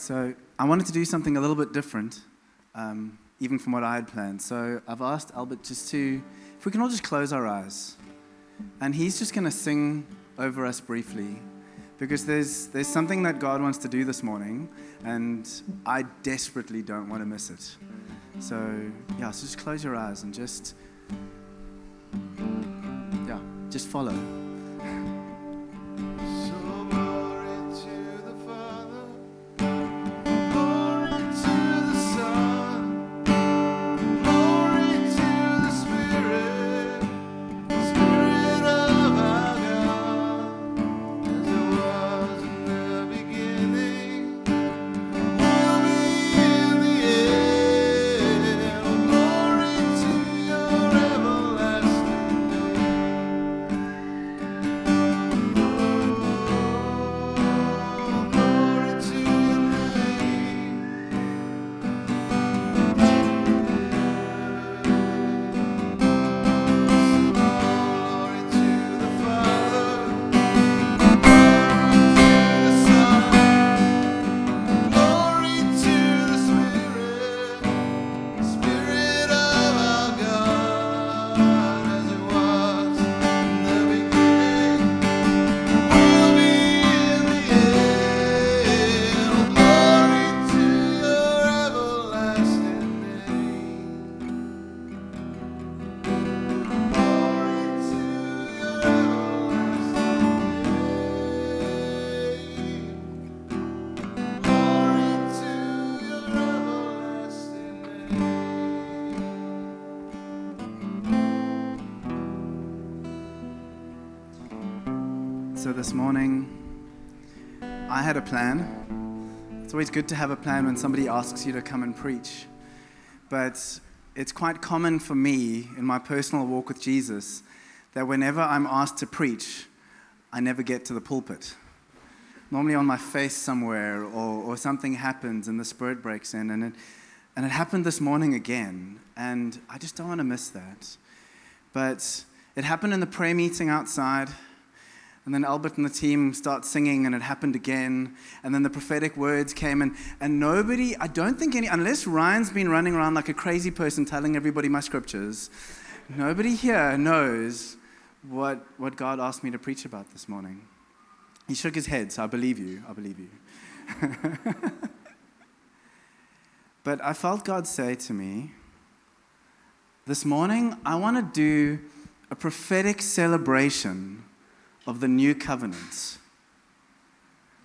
So I wanted to do something a little bit different, um, even from what I had planned. So I've asked Albert just to, if we can all just close our eyes, and he's just going to sing over us briefly, because there's there's something that God wants to do this morning, and I desperately don't want to miss it. So yeah, so just close your eyes and just yeah, just follow. This morning, I had a plan. It's always good to have a plan when somebody asks you to come and preach. But it's quite common for me in my personal walk with Jesus that whenever I'm asked to preach, I never get to the pulpit. Normally on my face somewhere, or, or something happens and the Spirit breaks in. And it, and it happened this morning again. And I just don't want to miss that. But it happened in the prayer meeting outside. And then Albert and the team start singing, and it happened again. And then the prophetic words came, and, and nobody, I don't think any, unless Ryan's been running around like a crazy person telling everybody my scriptures, nobody here knows what, what God asked me to preach about this morning. He shook his head, so I believe you. I believe you. but I felt God say to me, This morning, I want to do a prophetic celebration of the new covenant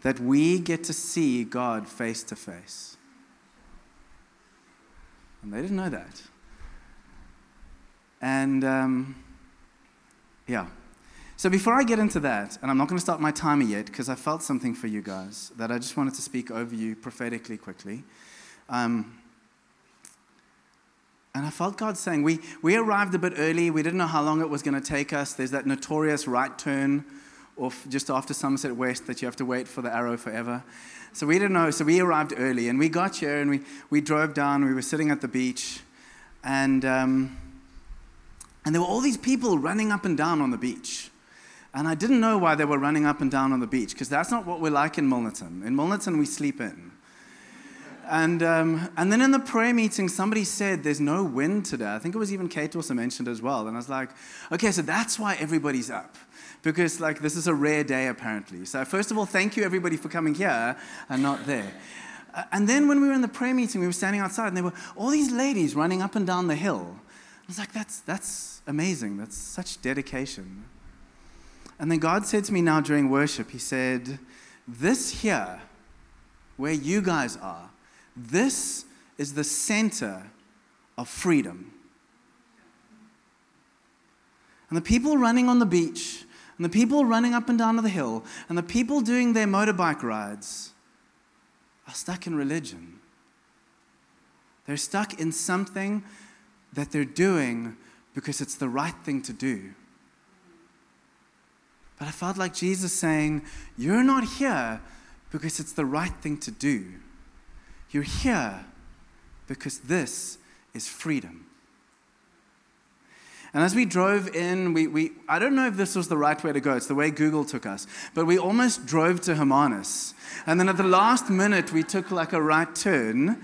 that we get to see God face to face. And they didn't know that. And um, yeah. So before I get into that, and I'm not going to start my timer yet because I felt something for you guys that I just wanted to speak over you prophetically quickly. Um, and I felt God saying, we, we arrived a bit early. We didn't know how long it was going to take us. There's that notorious right turn off just after Somerset West that you have to wait for the arrow forever. So we didn't know. So we arrived early and we got here and we, we drove down. We were sitting at the beach and, um, and there were all these people running up and down on the beach. And I didn't know why they were running up and down on the beach because that's not what we're like in Milnerton. In Milnerton, we sleep in. And, um, and then in the prayer meeting, somebody said there's no wind today. I think it was even Kate also mentioned as well. And I was like, okay, so that's why everybody's up. Because like this is a rare day apparently. So first of all, thank you everybody for coming here and not there. Uh, and then when we were in the prayer meeting, we were standing outside and there were all these ladies running up and down the hill. I was like, that's, that's amazing. That's such dedication. And then God said to me now during worship, He said, This here, where you guys are, this is the center of freedom. And the people running on the beach, and the people running up and down the hill, and the people doing their motorbike rides are stuck in religion. They're stuck in something that they're doing because it's the right thing to do. But I felt like Jesus saying, You're not here because it's the right thing to do. You're here because this is freedom. And as we drove in, we, we, I don't know if this was the right way to go. It's the way Google took us. But we almost drove to Hermanus. And then at the last minute, we took like a right turn.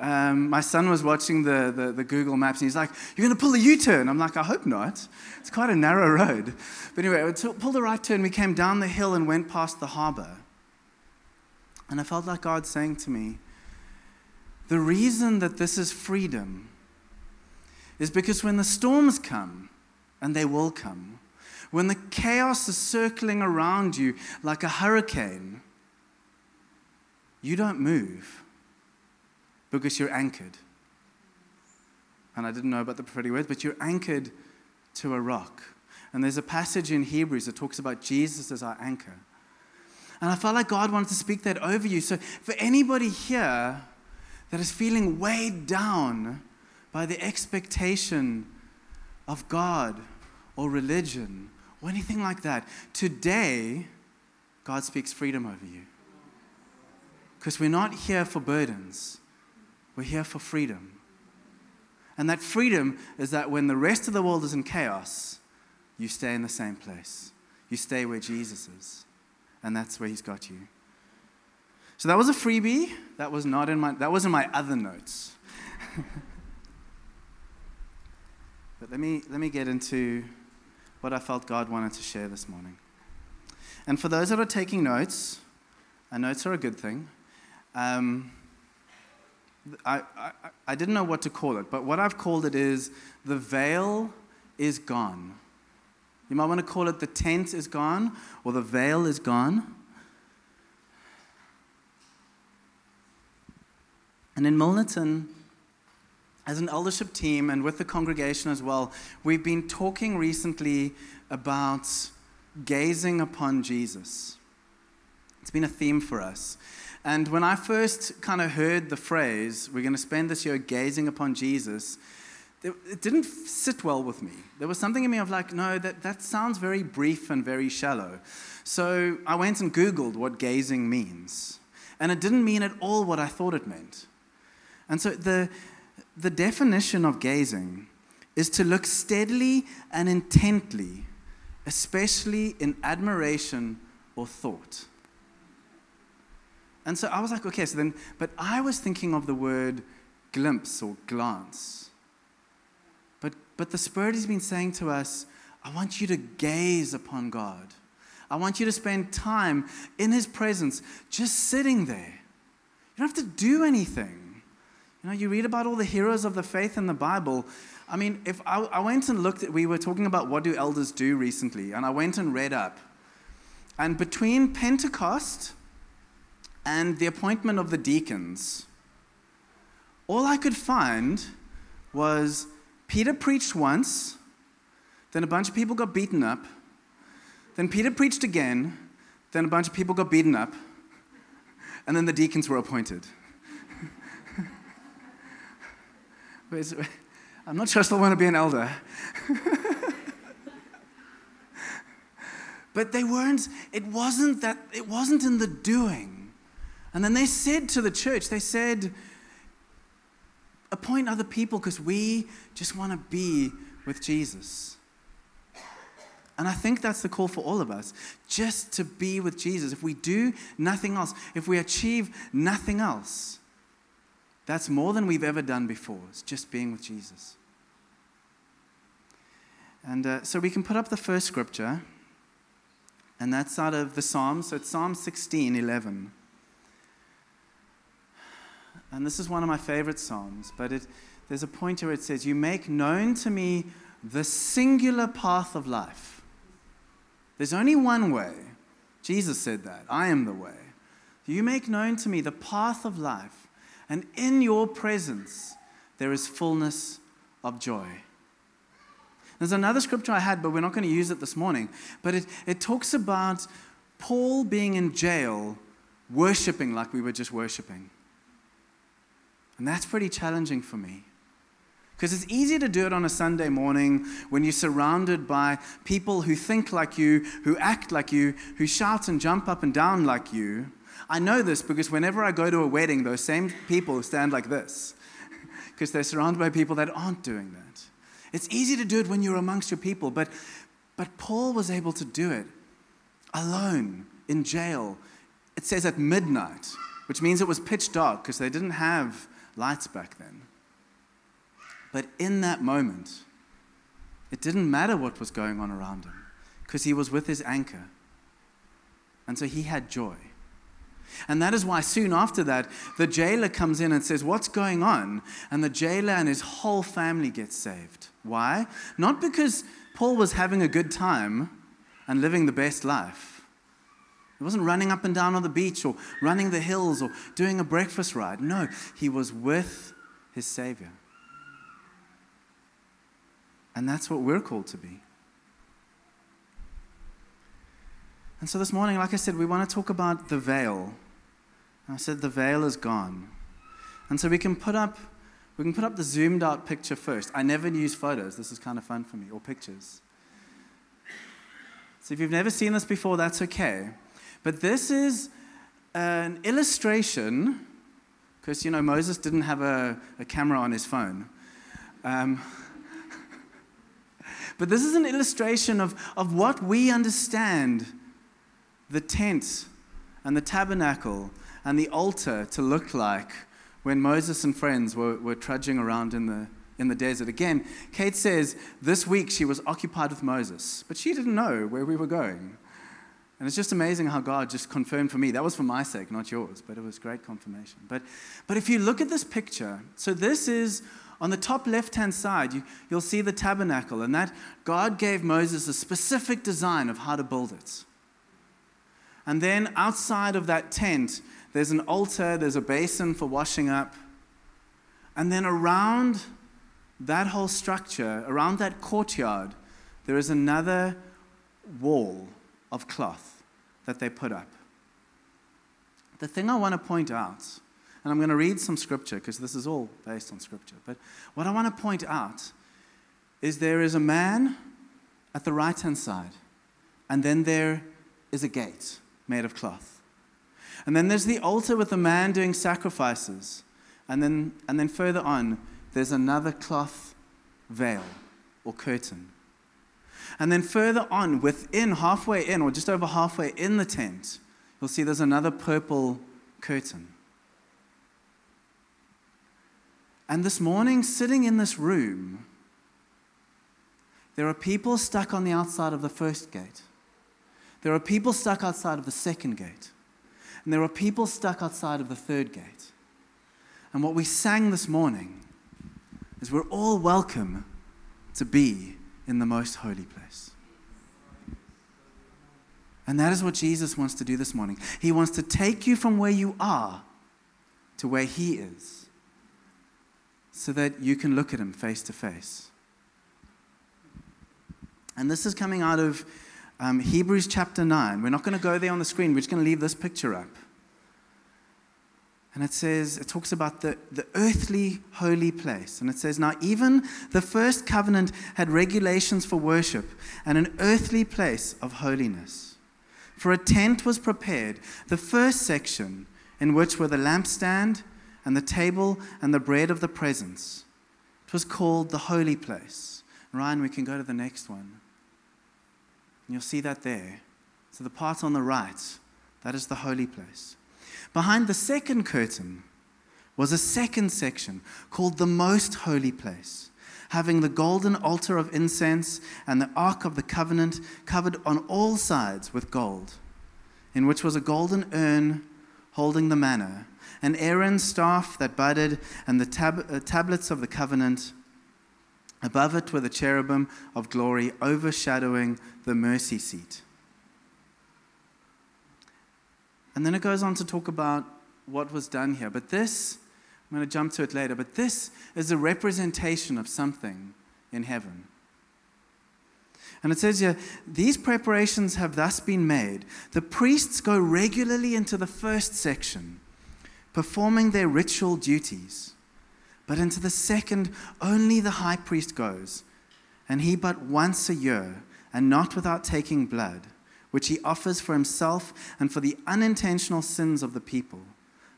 Um, my son was watching the, the, the Google Maps and he's like, You're going to pull a U turn. I'm like, I hope not. It's quite a narrow road. But anyway, we took- pulled the right turn. We came down the hill and went past the harbor. And I felt like God saying to me, The reason that this is freedom is because when the storms come, and they will come, when the chaos is circling around you like a hurricane, you don't move because you're anchored. And I didn't know about the prophetic words, but you're anchored to a rock. And there's a passage in Hebrews that talks about Jesus as our anchor. And I felt like God wanted to speak that over you. So, for anybody here that is feeling weighed down by the expectation of God or religion or anything like that, today, God speaks freedom over you. Because we're not here for burdens, we're here for freedom. And that freedom is that when the rest of the world is in chaos, you stay in the same place. You stay where Jesus is. And that's where he's got you. So that was a freebie. That was not in my that was in my other notes. but let me let me get into what I felt God wanted to share this morning. And for those that are taking notes, and notes are a good thing. Um, I, I, I didn't know what to call it, but what I've called it is the veil is gone. You might want to call it the tent is gone or the veil is gone. And in Milnerton, as an eldership team and with the congregation as well, we've been talking recently about gazing upon Jesus. It's been a theme for us. And when I first kind of heard the phrase, we're going to spend this year gazing upon Jesus, it didn't sit well with me. There was something in me of like, no, that, that sounds very brief and very shallow. So I went and Googled what gazing means. And it didn't mean at all what I thought it meant. And so the, the definition of gazing is to look steadily and intently, especially in admiration or thought. And so I was like, okay, so then, but I was thinking of the word glimpse or glance. But, but the Spirit has been saying to us, I want you to gaze upon God. I want you to spend time in His presence, just sitting there. You don't have to do anything. You know, you read about all the heroes of the faith in the Bible. I mean, if I, I went and looked at, we were talking about what do elders do recently, and I went and read up. And between Pentecost and the appointment of the deacons, all I could find was Peter preached once, then a bunch of people got beaten up, then Peter preached again, then a bunch of people got beaten up, and then the deacons were appointed. I'm not sure I still want to be an elder. but they weren't, it wasn't that, it wasn't in the doing. And then they said to the church, they said, appoint other people because we just want to be with Jesus. And I think that's the call for all of us just to be with Jesus. If we do nothing else, if we achieve nothing else, that's more than we've ever done before. It's just being with Jesus. And uh, so we can put up the first scripture, and that's out of the Psalms. So it's Psalm 16 11. And this is one of my favorite Psalms, but it, there's a point where it says, You make known to me the singular path of life. There's only one way. Jesus said that. I am the way. You make known to me the path of life, and in your presence there is fullness of joy. There's another scripture I had, but we're not going to use it this morning. But it, it talks about Paul being in jail, worshiping like we were just worshiping. And that's pretty challenging for me. Because it's easy to do it on a Sunday morning when you're surrounded by people who think like you, who act like you, who shout and jump up and down like you. I know this because whenever I go to a wedding, those same people stand like this because they're surrounded by people that aren't doing that. It's easy to do it when you're amongst your people, but, but Paul was able to do it alone in jail. It says at midnight, which means it was pitch dark because they didn't have lights back then. But in that moment, it didn't matter what was going on around him because he was with his anchor. And so he had joy. And that is why soon after that, the jailer comes in and says, What's going on? And the jailer and his whole family get saved. Why? Not because Paul was having a good time and living the best life. He wasn't running up and down on the beach or running the hills or doing a breakfast ride. No, he was with his Savior. And that's what we're called to be. And so this morning, like I said, we want to talk about the veil. I said the veil is gone. And so we can put up we can put up the zoomed out picture first. I never use photos. This is kind of fun for me, or pictures. So if you've never seen this before, that's okay. But this is an illustration, because you know Moses didn't have a, a camera on his phone. Um, but this is an illustration of, of what we understand the tent and the tabernacle and the altar to look like when Moses and friends were, were trudging around in the, in the desert. Again, Kate says this week she was occupied with Moses, but she didn't know where we were going. And it's just amazing how God just confirmed for me. That was for my sake, not yours, but it was great confirmation. But, but if you look at this picture, so this is on the top left hand side, you, you'll see the tabernacle, and that God gave Moses a specific design of how to build it. And then outside of that tent, there's an altar, there's a basin for washing up. And then around that whole structure, around that courtyard, there is another wall of cloth that they put up. The thing I want to point out, and I'm going to read some scripture because this is all based on scripture, but what I want to point out is there is a man at the right hand side, and then there is a gate made of cloth. And then there's the altar with the man doing sacrifices. And then, and then further on, there's another cloth veil or curtain. And then further on, within, halfway in, or just over halfway in the tent, you'll see there's another purple curtain. And this morning, sitting in this room, there are people stuck on the outside of the first gate. There are people stuck outside of the second gate. And there are people stuck outside of the third gate. And what we sang this morning is we're all welcome to be in the most holy place. And that is what Jesus wants to do this morning. He wants to take you from where you are to where He is so that you can look at Him face to face. And this is coming out of um, Hebrews chapter 9. We're not going to go there on the screen, we're just going to leave this picture up. And it says, it talks about the, the earthly holy place. And it says, Now, even the first covenant had regulations for worship and an earthly place of holiness. For a tent was prepared, the first section, in which were the lampstand and the table and the bread of the presence. It was called the holy place. Ryan, we can go to the next one. You'll see that there. So the part on the right, that is the holy place. Behind the second curtain was a second section called the most holy place, having the golden altar of incense and the ark of the covenant covered on all sides with gold, in which was a golden urn holding the manna, and Aaron's staff that budded, and the tab- uh, tablets of the covenant. Above it were the cherubim of glory overshadowing the mercy seat. And then it goes on to talk about what was done here. But this, I'm going to jump to it later, but this is a representation of something in heaven. And it says here, these preparations have thus been made. The priests go regularly into the first section, performing their ritual duties. But into the second, only the high priest goes, and he but once a year, and not without taking blood, which he offers for himself and for the unintentional sins of the people.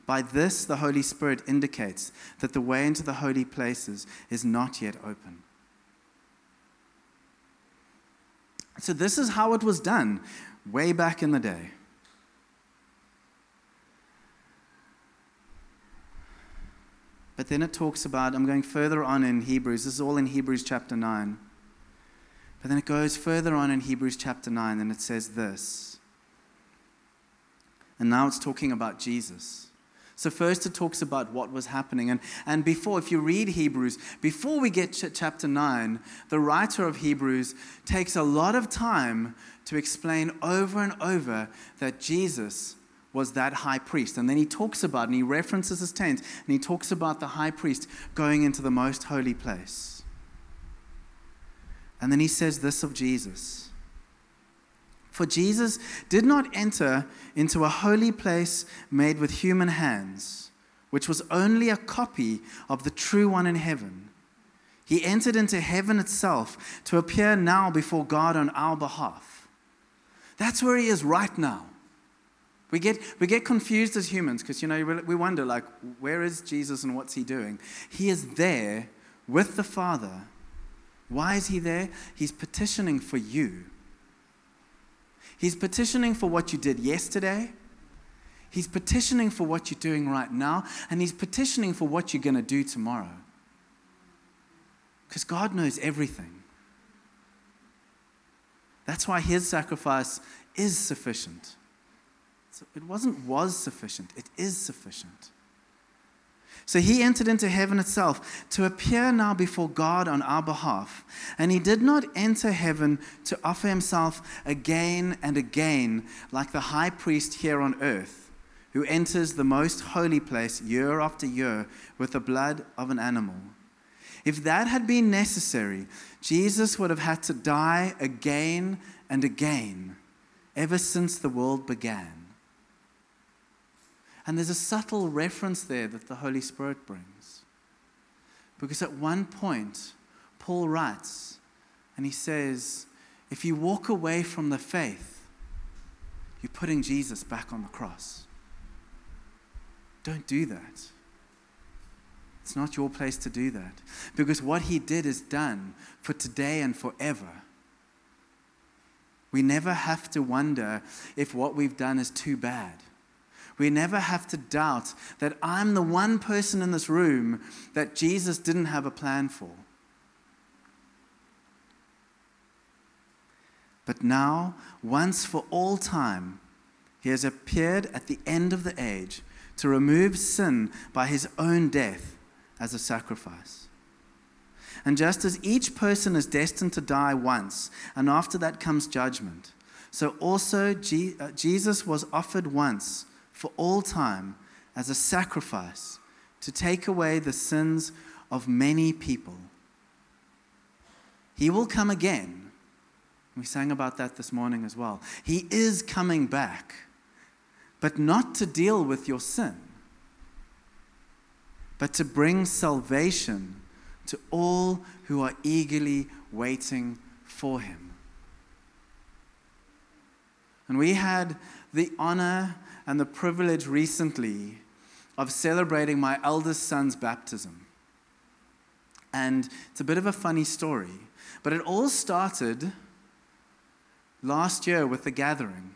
By this, the Holy Spirit indicates that the way into the holy places is not yet open. So, this is how it was done way back in the day. But then it talks about, I'm going further on in Hebrews, this is all in Hebrews chapter 9. But then it goes further on in Hebrews chapter 9 and it says this. And now it's talking about Jesus. So, first it talks about what was happening. And, and before, if you read Hebrews, before we get to chapter 9, the writer of Hebrews takes a lot of time to explain over and over that Jesus was that high priest. And then he talks about, and he references his tent, and he talks about the high priest going into the most holy place. And then he says this of Jesus. For Jesus did not enter into a holy place made with human hands, which was only a copy of the true one in heaven. He entered into heaven itself to appear now before God on our behalf. That's where he is right now. We get, we get confused as humans because, you know, we wonder, like, where is Jesus and what's he doing? He is there with the Father. Why is he there? He's petitioning for you. He's petitioning for what you did yesterday. He's petitioning for what you're doing right now. And he's petitioning for what you're going to do tomorrow. Because God knows everything. That's why his sacrifice is sufficient. It wasn't was sufficient, it is sufficient. So he entered into heaven itself to appear now before God on our behalf. And he did not enter heaven to offer himself again and again, like the high priest here on earth, who enters the most holy place year after year with the blood of an animal. If that had been necessary, Jesus would have had to die again and again ever since the world began. And there's a subtle reference there that the Holy Spirit brings. Because at one point, Paul writes, and he says, if you walk away from the faith, you're putting Jesus back on the cross. Don't do that. It's not your place to do that. Because what he did is done for today and forever. We never have to wonder if what we've done is too bad. We never have to doubt that I'm the one person in this room that Jesus didn't have a plan for. But now, once for all time, he has appeared at the end of the age to remove sin by his own death as a sacrifice. And just as each person is destined to die once, and after that comes judgment, so also uh, Jesus was offered once for all time as a sacrifice to take away the sins of many people. He will come again. We sang about that this morning as well. He is coming back, but not to deal with your sin, but to bring salvation to all who are eagerly waiting for him. And we had the honor and the privilege recently of celebrating my eldest son's baptism. And it's a bit of a funny story, but it all started last year with the gathering.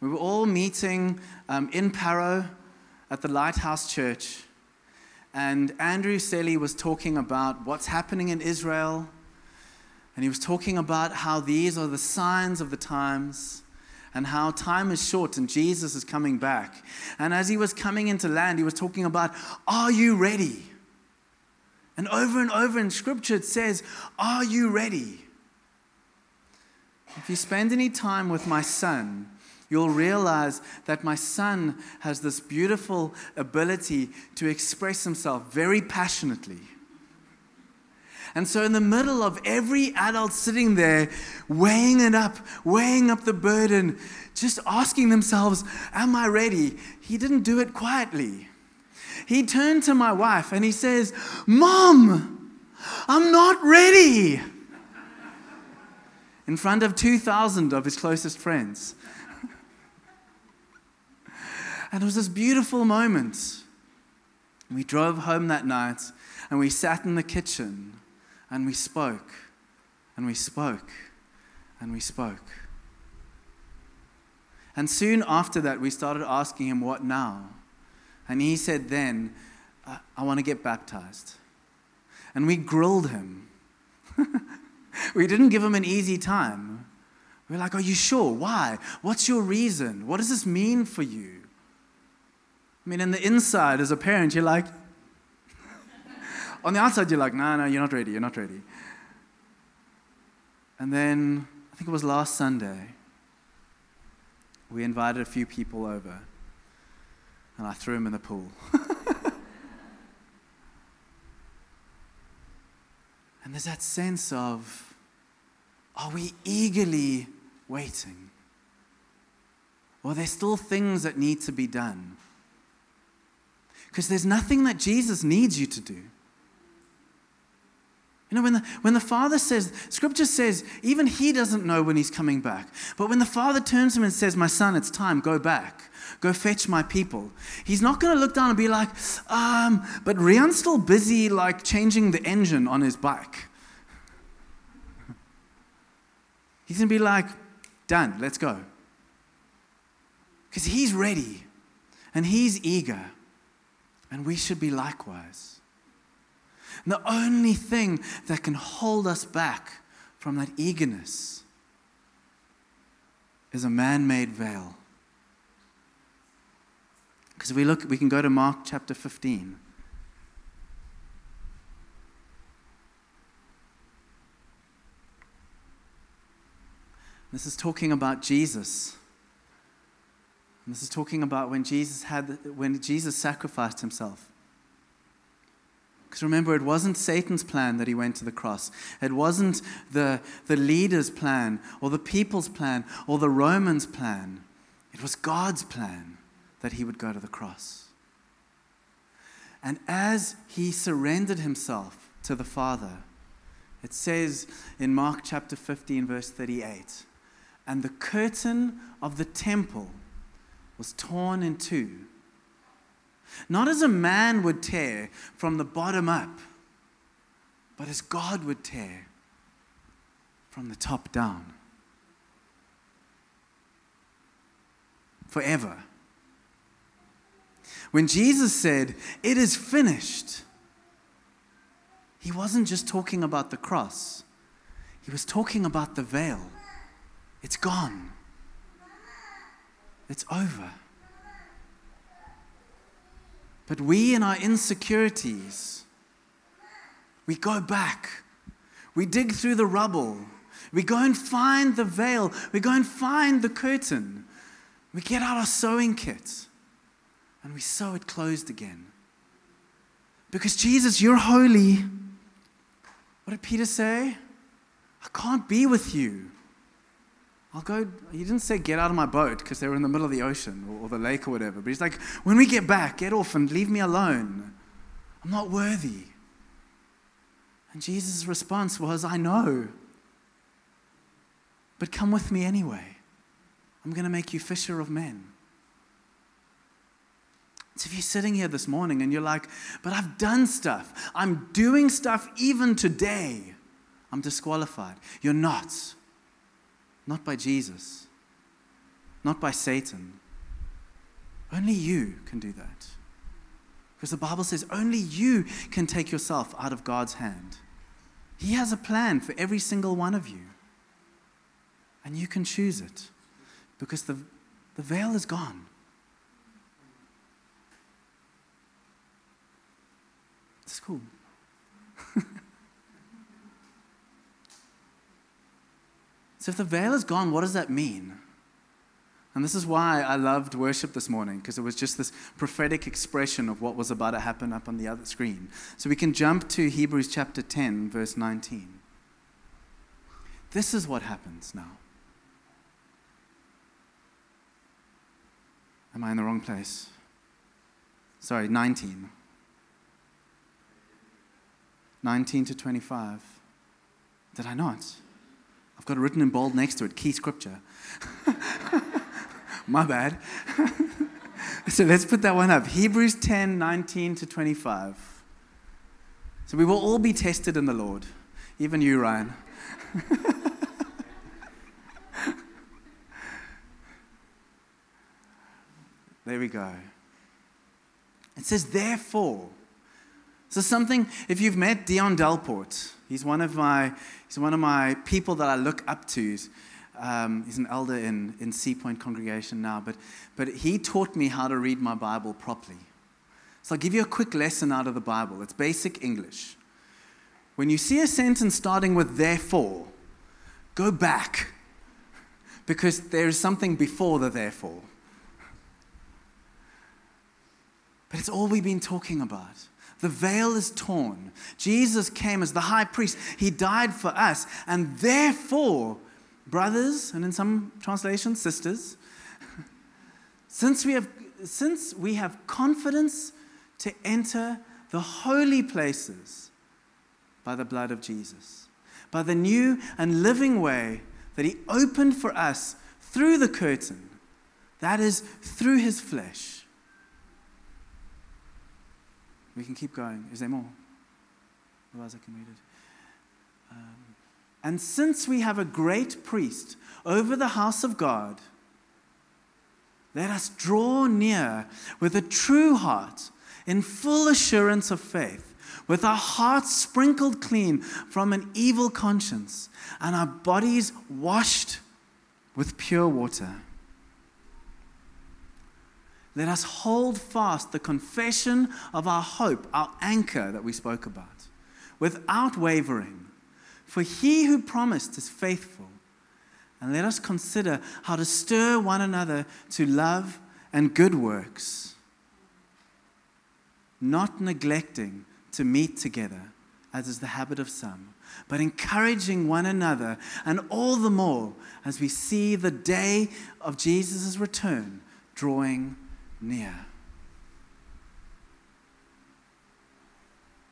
We were all meeting um, in Paro at the Lighthouse Church, and Andrew Selley was talking about what's happening in Israel, and he was talking about how these are the signs of the times and how time is short and Jesus is coming back. And as he was coming into land, he was talking about, Are you ready? And over and over in scripture it says, Are you ready? If you spend any time with my son, you'll realize that my son has this beautiful ability to express himself very passionately. And so, in the middle of every adult sitting there, weighing it up, weighing up the burden, just asking themselves, Am I ready? He didn't do it quietly. He turned to my wife and he says, Mom, I'm not ready. In front of 2,000 of his closest friends. and it was this beautiful moment. We drove home that night and we sat in the kitchen and we spoke, and we spoke, and we spoke. And soon after that, we started asking him, What now? And he said, Then, I, I want to get baptized. And we grilled him. we didn't give him an easy time. We are like, Are you sure? Why? What's your reason? What does this mean for you? I mean, in the inside, as a parent, you're like, on the outside, you're like, No, no, you're not ready. You're not ready. And then, I think it was last Sunday, we invited a few people over, and I threw them in the pool. and there's that sense of, are we eagerly waiting? Or there still things that need to be done? Because there's nothing that Jesus needs you to do. You know, when the, when the Father says, Scripture says, even He doesn't know when He's coming back. But when the Father turns to Him and says, My son, it's time, go back, go fetch my people, He's not going to look down and be like, um, but Rian's still busy, like, changing the engine on his bike. He's going to be like, Done, let's go. Because He's ready and He's eager, and we should be likewise. And the only thing that can hold us back from that eagerness is a man made veil. Because we look, we can go to Mark chapter 15. This is talking about Jesus. And this is talking about when Jesus had when Jesus sacrificed himself. Because remember, it wasn't Satan's plan that he went to the cross. It wasn't the, the leader's plan or the people's plan or the Romans' plan. It was God's plan that he would go to the cross. And as he surrendered himself to the Father, it says in Mark chapter 15, verse 38 and the curtain of the temple was torn in two not as a man would tear from the bottom up, but as God would tear from the top down. Forever. When Jesus said, It is finished, he wasn't just talking about the cross, he was talking about the veil. It's gone, it's over. But we, in our insecurities, we go back. We dig through the rubble. We go and find the veil. We go and find the curtain. We get out our sewing kit and we sew it closed again. Because Jesus, you're holy. What did Peter say? I can't be with you. I'll go. He didn't say, get out of my boat because they were in the middle of the ocean or, or the lake or whatever. But he's like, when we get back, get off and leave me alone. I'm not worthy. And Jesus' response was, I know. But come with me anyway. I'm going to make you fisher of men. So if you're sitting here this morning and you're like, but I've done stuff, I'm doing stuff even today, I'm disqualified. You're not. Not by Jesus, not by Satan. Only you can do that. Because the Bible says only you can take yourself out of God's hand. He has a plan for every single one of you. And you can choose it because the, the veil is gone. It's cool. So, if the veil is gone, what does that mean? And this is why I loved worship this morning, because it was just this prophetic expression of what was about to happen up on the other screen. So we can jump to Hebrews chapter 10, verse 19. This is what happens now. Am I in the wrong place? Sorry, 19. 19 to 25. Did I not? got it written in bold next to it, key scripture. My bad. so let's put that one up. Hebrews 10 19 to 25. So we will all be tested in the Lord, even you, Ryan. there we go. It says, therefore. So, something, if you've met Dion Dalport, he's one of my, he's one of my people that I look up to. Um, he's an elder in, in Sea Point congregation now, but, but he taught me how to read my Bible properly. So I'll give you a quick lesson out of the Bible. It's basic English. When you see a sentence starting with therefore, go back because there is something before the therefore. But it's all we've been talking about. The veil is torn. Jesus came as the high priest. He died for us. And therefore, brothers, and in some translations, sisters, since we have, since we have confidence to enter the holy places by the blood of Jesus, by the new and living way that He opened for us through the curtain, that is, through His flesh. We can keep going. Is there more? Otherwise, I can read it. Um, and since we have a great priest over the house of God, let us draw near with a true heart, in full assurance of faith, with our hearts sprinkled clean from an evil conscience, and our bodies washed with pure water. Let us hold fast the confession of our hope, our anchor that we spoke about, without wavering. For he who promised is faithful. And let us consider how to stir one another to love and good works, not neglecting to meet together, as is the habit of some, but encouraging one another, and all the more as we see the day of Jesus' return drawing near.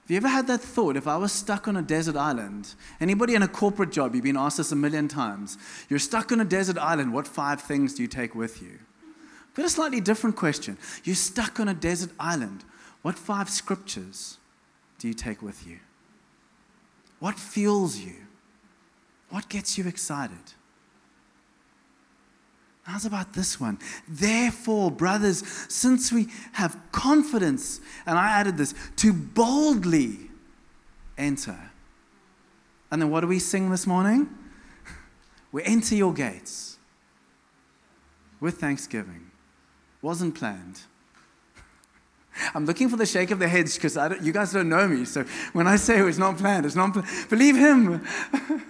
Have you ever had that thought? If I was stuck on a desert island, anybody in a corporate job, you've been asked this a million times, you're stuck on a desert island, what five things do you take with you? But a slightly different question. You're stuck on a desert island, what five scriptures do you take with you? What fuels you? What gets you excited? How's about this one? Therefore, brothers, since we have confidence, and I added this, to boldly enter. And then what do we sing this morning? We enter your gates with thanksgiving. Wasn't planned. I'm looking for the shake of the heads because you guys don't know me. So when I say it's not planned, it's not planned. Believe him.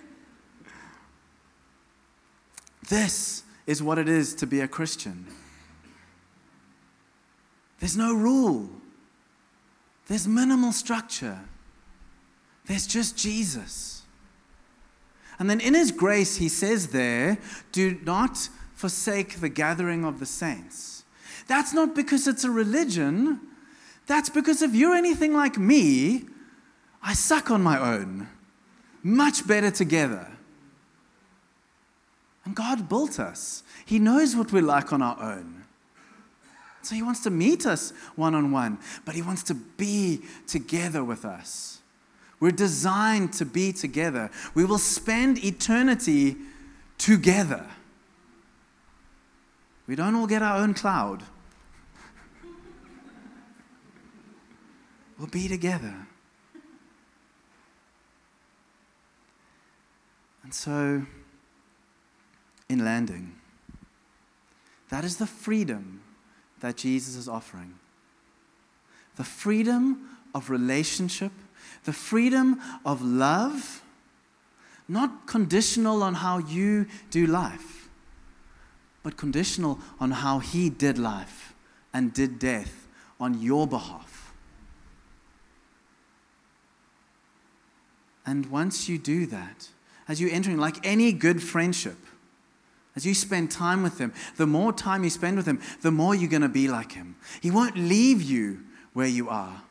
this is what it is to be a Christian. There's no rule, there's minimal structure, there's just Jesus. And then in His grace, He says there, do not forsake the gathering of the saints. That's not because it's a religion. That's because if you're anything like me, I suck on my own. Much better together. And God built us. He knows what we're like on our own. So He wants to meet us one on one, but He wants to be together with us. We're designed to be together. We will spend eternity together. We don't all get our own cloud. We'll be together. And so, in landing, that is the freedom that Jesus is offering. The freedom of relationship, the freedom of love, not conditional on how you do life, but conditional on how He did life and did death on your behalf. And once you do that, as you're entering, like any good friendship, as you spend time with Him, the more time you spend with Him, the more you're going to be like Him. He won't leave you where you are,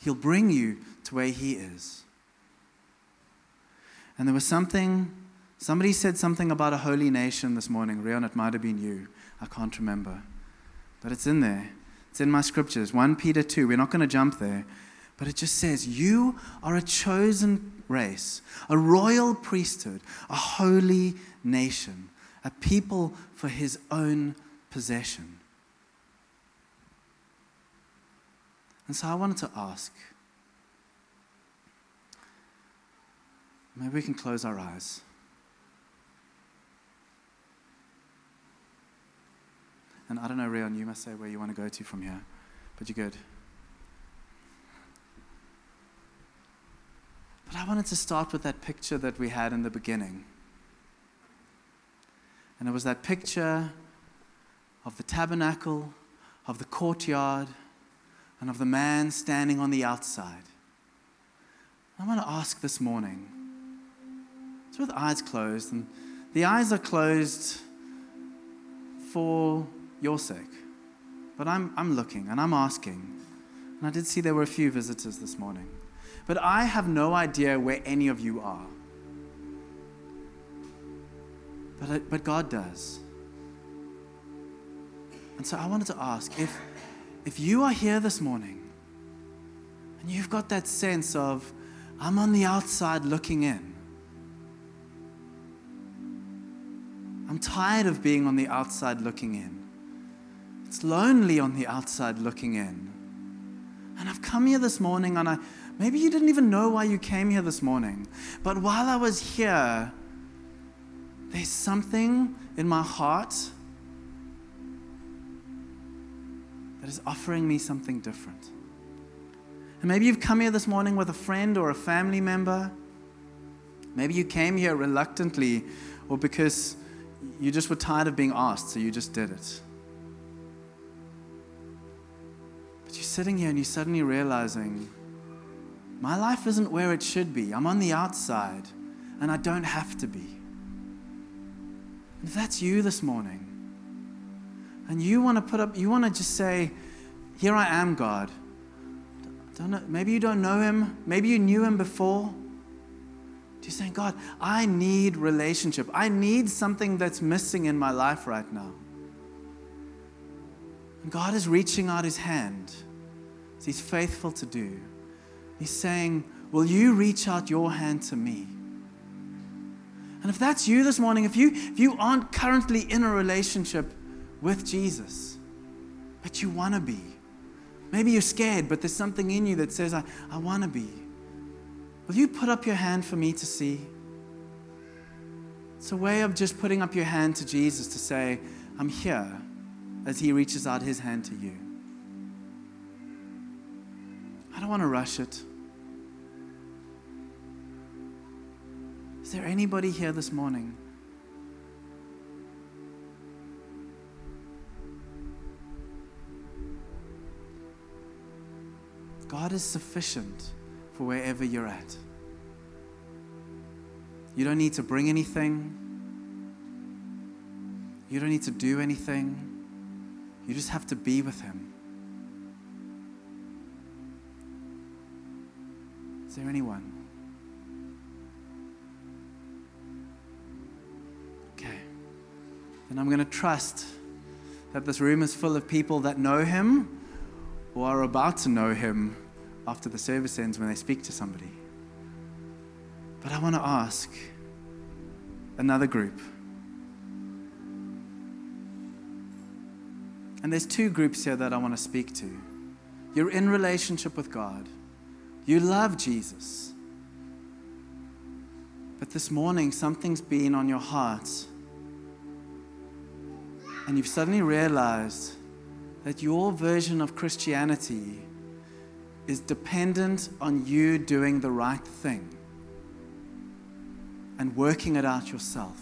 He'll bring you to where He is. And there was something, somebody said something about a holy nation this morning. Rion, it might have been you. I can't remember. But it's in there. It's in my scriptures. 1 Peter 2. We're not going to jump there. But it just says, You are a chosen race, a royal priesthood, a holy nation, a people for his own possession. And so I wanted to ask maybe we can close our eyes. And I don't know, Rion, you must say where you want to go to from here, but you're good. But I wanted to start with that picture that we had in the beginning. And it was that picture of the tabernacle, of the courtyard, and of the man standing on the outside. I want to ask this morning, it's with eyes closed, and the eyes are closed for your sake. But I'm, I'm looking and I'm asking. And I did see there were a few visitors this morning. But I have no idea where any of you are. But, but God does. And so I wanted to ask if, if you are here this morning and you've got that sense of, I'm on the outside looking in. I'm tired of being on the outside looking in. It's lonely on the outside looking in. And I've come here this morning and I maybe you didn't even know why you came here this morning. But while I was here, there's something in my heart that is offering me something different. And maybe you've come here this morning with a friend or a family member. Maybe you came here reluctantly or because you just were tired of being asked, so you just did it. But you're sitting here and you're suddenly realizing my life isn't where it should be. I'm on the outside and I don't have to be. If that's you this morning, and you want to put up, you want to just say, Here I am, God. Don't know, maybe you don't know him, maybe you knew him before. You're saying, God, I need relationship. I need something that's missing in my life right now. And God is reaching out his hand, he's faithful to do. He's saying, Will you reach out your hand to me? And if that's you this morning, if you, if you aren't currently in a relationship with Jesus, but you want to be, maybe you're scared, but there's something in you that says, I, I want to be. Will you put up your hand for me to see? It's a way of just putting up your hand to Jesus to say, I'm here, as he reaches out his hand to you. I don't want to rush it. Is there anybody here this morning? God is sufficient for wherever you're at. You don't need to bring anything. You don't need to do anything. You just have to be with Him. Is there anyone? Then I'm going to trust that this room is full of people that know Him or are about to know Him after the service ends when they speak to somebody. But I want to ask another group. And there's two groups here that I want to speak to. You're in relationship with God. You love Jesus. But this morning, something's been on your heart. And you've suddenly realized that your version of Christianity is dependent on you doing the right thing and working it out yourself.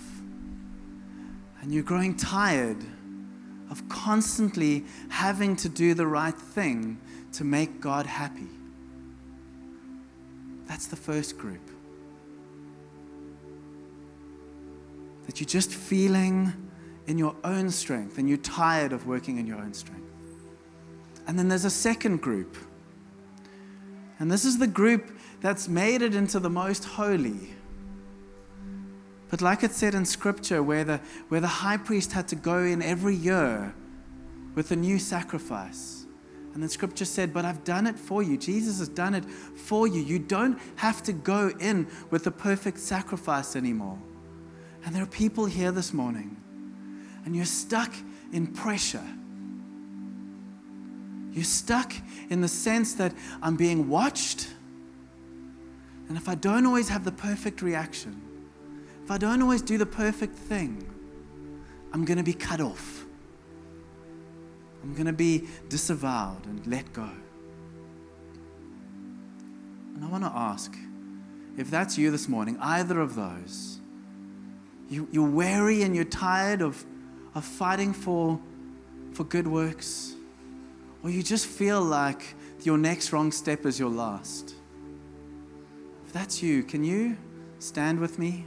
And you're growing tired of constantly having to do the right thing to make God happy. That's the first group. That you're just feeling in your own strength and you're tired of working in your own strength. And then there's a second group. And this is the group that's made it into the most holy. But like it said in scripture, where the, where the high priest had to go in every year with a new sacrifice. And then scripture said, But I've done it for you. Jesus has done it for you. You don't have to go in with the perfect sacrifice anymore. And there are people here this morning, and you're stuck in pressure. You're stuck in the sense that I'm being watched. And if I don't always have the perfect reaction, if I don't always do the perfect thing, I'm going to be cut off. I'm going to be disavowed and let go. And I want to ask if that's you this morning, either of those, you, you're weary and you're tired of, of fighting for, for good works, or you just feel like your next wrong step is your last. If that's you, can you stand with me?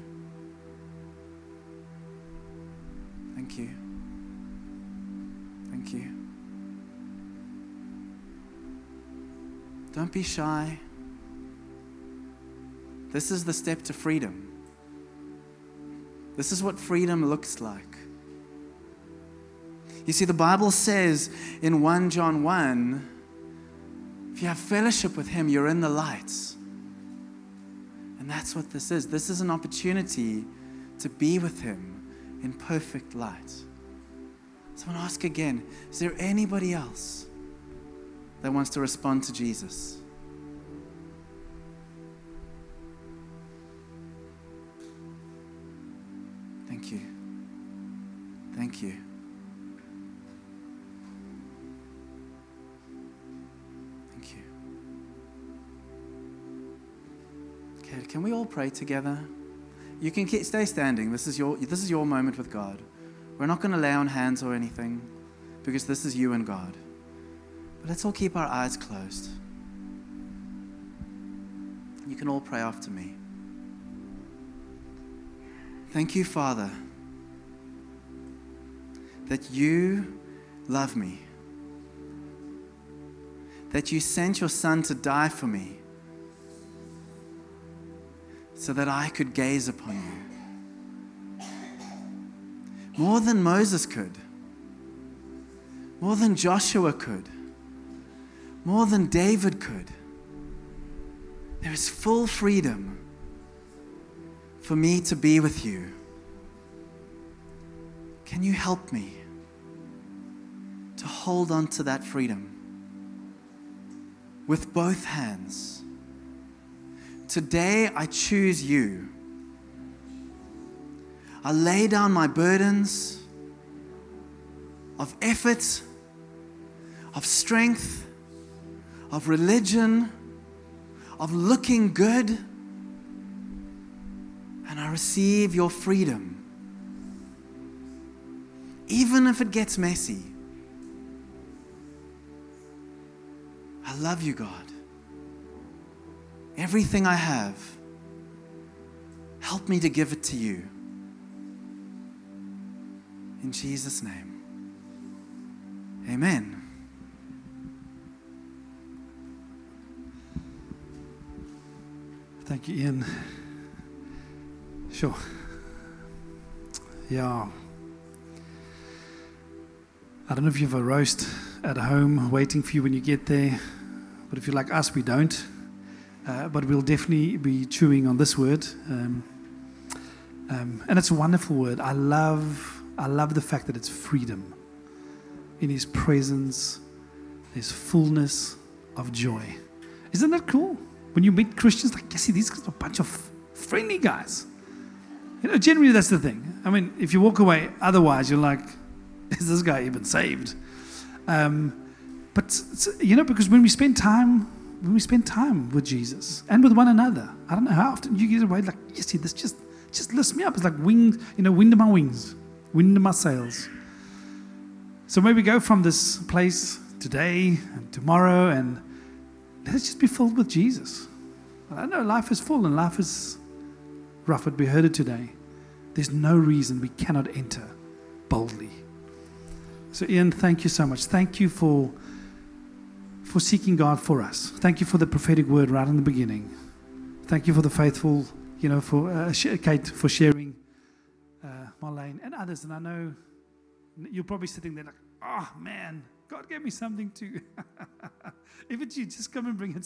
Thank you. Thank you. Don't be shy. This is the step to freedom. This is what freedom looks like. You see, the Bible says in 1 John 1 if you have fellowship with Him, you're in the lights. And that's what this is. This is an opportunity to be with Him in perfect light. So I want to ask again is there anybody else that wants to respond to Jesus? Thank you. Thank you. Can we all pray together? You can stay standing. This is your this is your moment with God. We're not going to lay on hands or anything because this is you and God. But let's all keep our eyes closed. You can all pray after me. Thank you, Father, that you love me, that you sent your Son to die for me so that I could gaze upon you. More than Moses could, more than Joshua could, more than David could. There is full freedom for me to be with you. Can you help me to hold on to that freedom with both hands? Today I choose you. I lay down my burdens of effort, of strength, of religion, of looking good, and I receive your freedom. Even if it gets messy, I love you, God. Everything I have, help me to give it to you. In Jesus' name. Amen. Thank you, Ian. Sure. Yeah. I don't know if you have a roast at home waiting for you when you get there, but if you're like us, we don't. Uh, but we'll definitely be chewing on this word, um, um, and it's a wonderful word. I love, I love the fact that it's freedom. In His presence, there's fullness of joy. Isn't that cool? When you meet Christians, like, you see, these guys are a bunch of friendly guys. You know, generally that's the thing. I mean, if you walk away otherwise, you're like, is this guy even saved? Um, but you know, because when we spend time, when we spend time with Jesus and with one another, I don't know how often you get away like, you see, this just just lifts me up. It's like wings, you know, wind in my wings, wind in my sails. So maybe go from this place today and tomorrow, and let us just be filled with Jesus. I know life is full and life is rough, but we heard it today. There's no reason we cannot enter boldly. So, Ian, thank you so much. Thank you for for seeking God for us. Thank you for the prophetic word right in the beginning. Thank you for the faithful, you know, for uh, Kate for sharing, uh, Marlene and others. And I know you're probably sitting there like, oh man, God gave me something to. if it's you, just come and bring it.